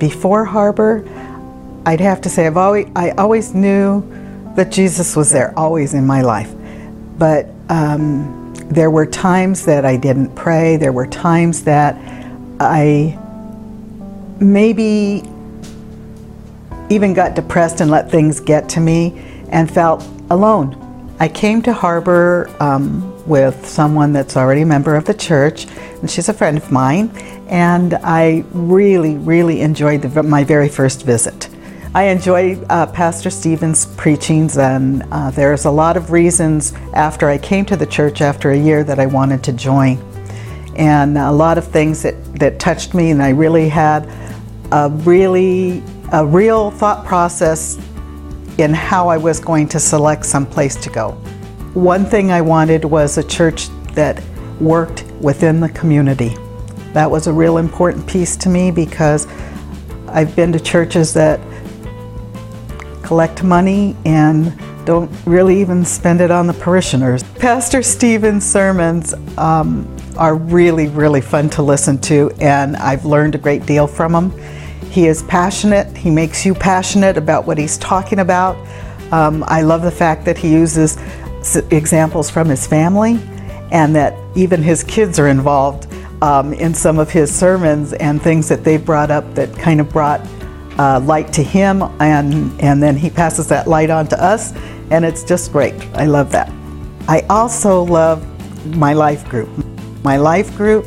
before Harbor, I'd have to say I've always I always knew that Jesus was there, always in my life. But um, there were times that I didn't pray. There were times that I maybe even got depressed and let things get to me and felt alone. I came to Harbor um, with someone that's already a member of the church, and she's a friend of mine, and I really, really enjoyed the, my very first visit. I enjoy uh, Pastor Stephen's preachings, and uh, there's a lot of reasons after I came to the church after a year that I wanted to join. And a lot of things that, that touched me, and I really had a really, a real thought process in how I was going to select some place to go. One thing I wanted was a church that worked within the community. That was a real important piece to me because I've been to churches that collect money and don't really even spend it on the parishioners. Pastor Stephen's sermons um, are really, really fun to listen to, and I've learned a great deal from him. He is passionate, he makes you passionate about what he's talking about. Um, I love the fact that he uses examples from his family and that even his kids are involved um, in some of his sermons and things that they brought up that kind of brought uh, light to him, and, and then he passes that light on to us, and it's just great. I love that. I also love my life group. My life group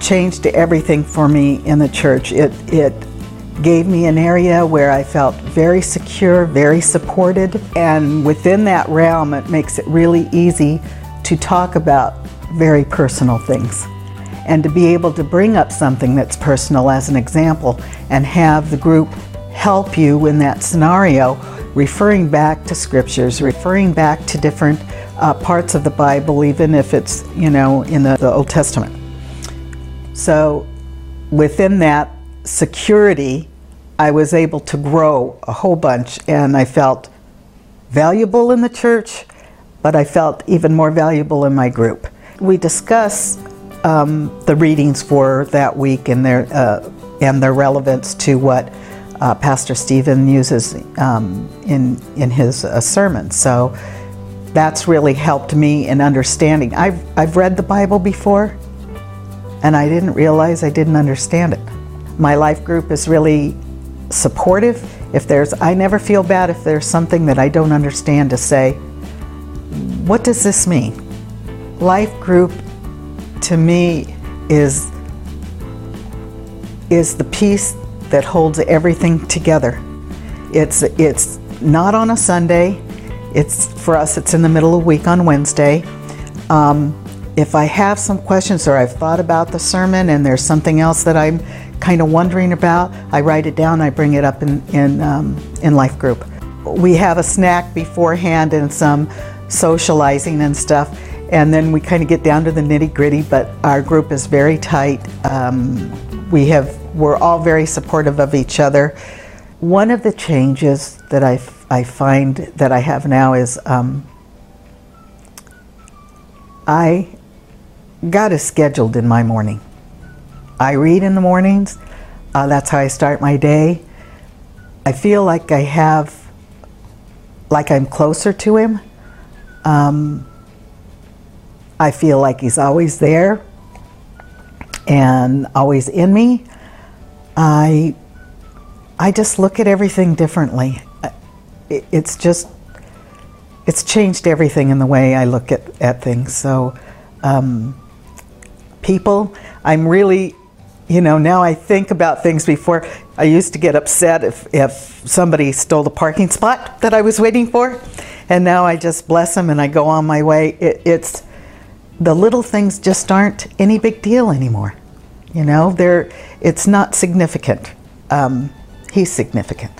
changed everything for me in the church. It, it gave me an area where I felt very secure, very supported, and within that realm, it makes it really easy to talk about very personal things and to be able to bring up something that's personal as an example and have the group help you in that scenario, referring back to scriptures, referring back to different uh, parts of the Bible, even if it's, you know, in the, the Old Testament. So within that security, I was able to grow a whole bunch and I felt valuable in the church, but I felt even more valuable in my group. We discuss um, the readings for that week and their uh, and their relevance to what uh, Pastor Stephen uses um, in in his uh, sermon. So that's really helped me in understanding. I've I've read the Bible before, and I didn't realize I didn't understand it. My life group is really supportive. If there's, I never feel bad if there's something that I don't understand to say. What does this mean? Life group to me is is the piece that holds everything together. It's it's not on a Sunday. It's for us. It's in the middle of the week on Wednesday. Um, if I have some questions or I've thought about the sermon and there's something else that I'm kind of wondering about, I write it down. I bring it up in in um, in life group. We have a snack beforehand and some socializing and stuff and then we kind of get down to the nitty gritty. But our group is very tight. Um, we have we're all very supportive of each other. One of the changes that I, I find that I have now is um, I got it scheduled in my morning. I read in the mornings. Uh, that's how I start my day. I feel like I have, like I'm closer to him. Um, I feel like He's always there and always in me. I, I just look at everything differently. It's just, it's changed everything in the way I look at, at things. So, um, people, I'm really, you know, now I think about things before. I used to get upset if, if somebody stole the parking spot that I was waiting for. And now I just bless them and I go on my way. It, it's, the little things just aren't any big deal anymore. You know, they're, it's not significant. Um, he's significant.